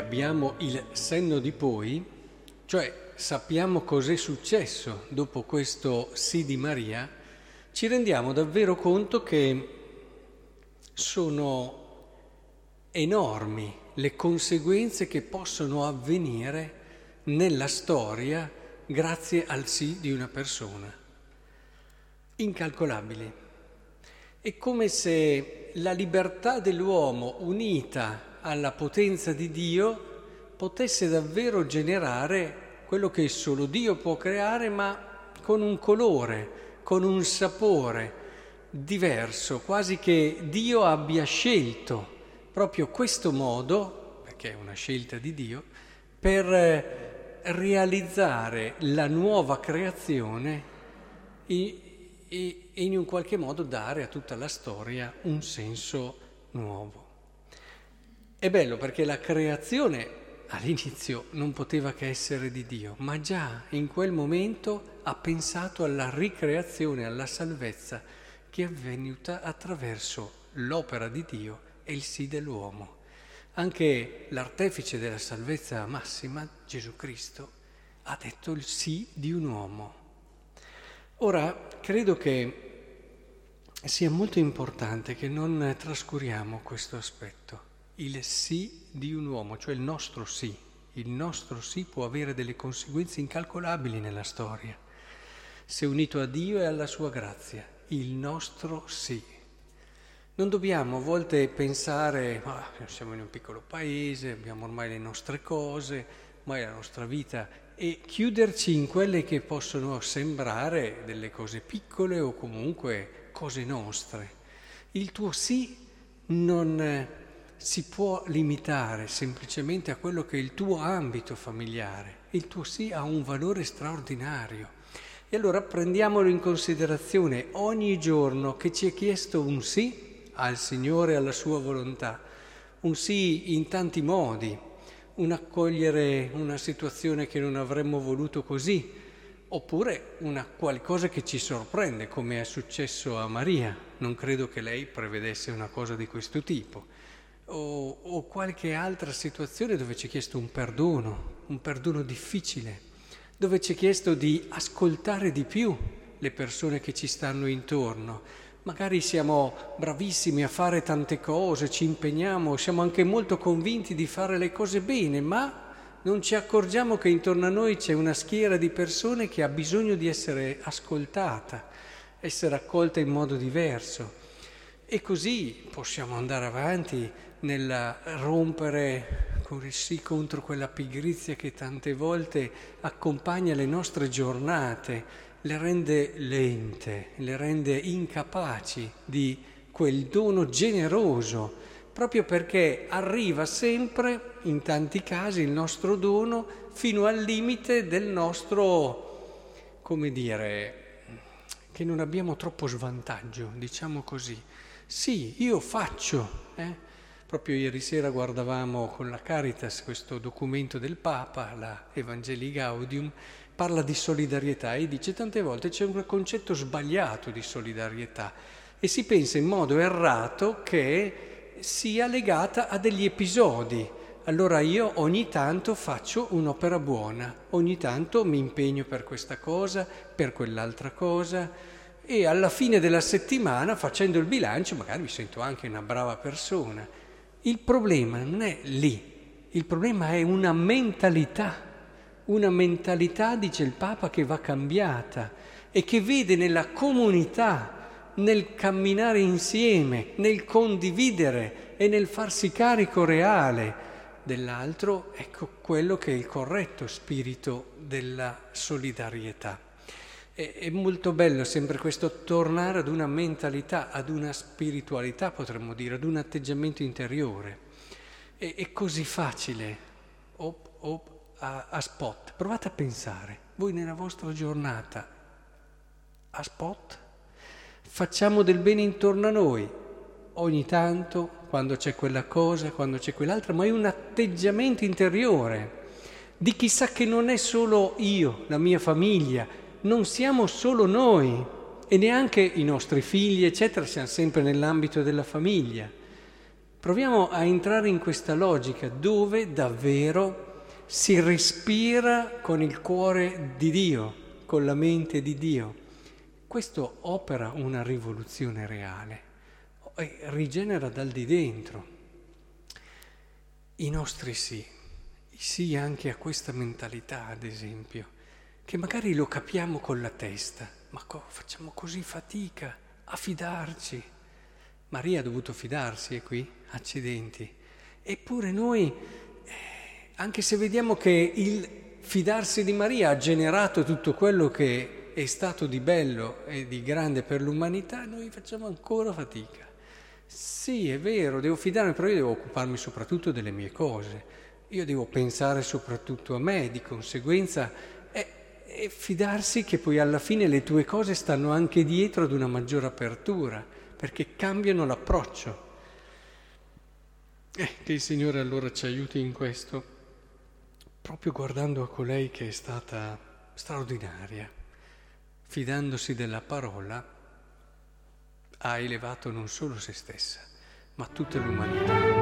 abbiamo il senno di poi, cioè sappiamo cos'è successo dopo questo sì di Maria, ci rendiamo davvero conto che sono enormi le conseguenze che possono avvenire nella storia grazie al sì di una persona. Incalcolabili. È come se la libertà dell'uomo unita alla potenza di Dio potesse davvero generare quello che solo Dio può creare, ma con un colore, con un sapore diverso, quasi che Dio abbia scelto proprio questo modo, perché è una scelta di Dio, per eh, realizzare la nuova creazione e in un qualche modo dare a tutta la storia un senso nuovo. È bello perché la creazione all'inizio non poteva che essere di Dio, ma già in quel momento ha pensato alla ricreazione, alla salvezza che è avvenuta attraverso l'opera di Dio e il sì dell'uomo. Anche l'artefice della salvezza massima, Gesù Cristo, ha detto il sì di un uomo. Ora, credo che sia molto importante che non trascuriamo questo aspetto, il sì di un uomo, cioè il nostro sì. Il nostro sì può avere delle conseguenze incalcolabili nella storia, se unito a Dio e alla sua grazia. Il nostro sì. Non dobbiamo a volte pensare, ma siamo in un piccolo paese, abbiamo ormai le nostre cose, ormai la nostra vita, e chiuderci in quelle che possono sembrare delle cose piccole o comunque cose nostre. Il tuo sì non si può limitare semplicemente a quello che è il tuo ambito familiare, il tuo sì ha un valore straordinario. E allora prendiamolo in considerazione ogni giorno che ci è chiesto un sì al Signore e alla sua volontà, un sì in tanti modi, un accogliere una situazione che non avremmo voluto così, oppure una qualcosa che ci sorprende, come è successo a Maria. Non credo che lei prevedesse una cosa di questo tipo. O, o qualche altra situazione dove ci è chiesto un perdono, un perdono difficile, dove ci è chiesto di ascoltare di più le persone che ci stanno intorno, Magari siamo bravissimi a fare tante cose, ci impegniamo, siamo anche molto convinti di fare le cose bene, ma non ci accorgiamo che intorno a noi c'è una schiera di persone che ha bisogno di essere ascoltata, essere accolta in modo diverso. E così possiamo andare avanti nel rompere con il sì contro quella pigrizia che tante volte accompagna le nostre giornate le rende lente, le rende incapaci di quel dono generoso, proprio perché arriva sempre, in tanti casi, il nostro dono fino al limite del nostro, come dire, che non abbiamo troppo svantaggio, diciamo così. Sì, io faccio. Eh? Proprio ieri sera guardavamo con la Caritas questo documento del Papa, la Evangelii Gaudium, parla di solidarietà e dice tante volte c'è un concetto sbagliato di solidarietà e si pensa in modo errato che sia legata a degli episodi. Allora io ogni tanto faccio un'opera buona, ogni tanto mi impegno per questa cosa, per quell'altra cosa e alla fine della settimana facendo il bilancio magari mi sento anche una brava persona. Il problema non è lì, il problema è una mentalità una mentalità, dice il Papa, che va cambiata e che vede nella comunità, nel camminare insieme, nel condividere e nel farsi carico reale dell'altro, ecco quello che è il corretto spirito della solidarietà. È, è molto bello sempre questo tornare ad una mentalità, ad una spiritualità, potremmo dire, ad un atteggiamento interiore. È, è così facile. Op, op, a, a spot. Provate a pensare, voi nella vostra giornata, a spot, facciamo del bene intorno a noi, ogni tanto, quando c'è quella cosa, quando c'è quell'altra, ma è un atteggiamento interiore di chissà che non è solo io, la mia famiglia, non siamo solo noi e neanche i nostri figli, eccetera, siamo sempre nell'ambito della famiglia. Proviamo a entrare in questa logica dove davvero si respira con il cuore di Dio, con la mente di Dio. Questo opera una rivoluzione reale, rigenera dal di dentro i nostri sì, i sì anche a questa mentalità, ad esempio, che magari lo capiamo con la testa, ma co- facciamo così fatica a fidarci. Maria ha dovuto fidarsi, è qui, accidenti. Eppure noi, eh, anche se vediamo che il fidarsi di Maria ha generato tutto quello che è stato di bello e di grande per l'umanità, noi facciamo ancora fatica. Sì, è vero, devo fidarmi, però io devo occuparmi soprattutto delle mie cose. Io devo pensare soprattutto a me, di conseguenza è fidarsi che poi alla fine le tue cose stanno anche dietro ad una maggiore apertura, perché cambiano l'approccio. Eh, che il Signore allora ci aiuti in questo, proprio guardando a colei che è stata straordinaria, fidandosi della parola ha elevato non solo se stessa, ma tutta l'umanità.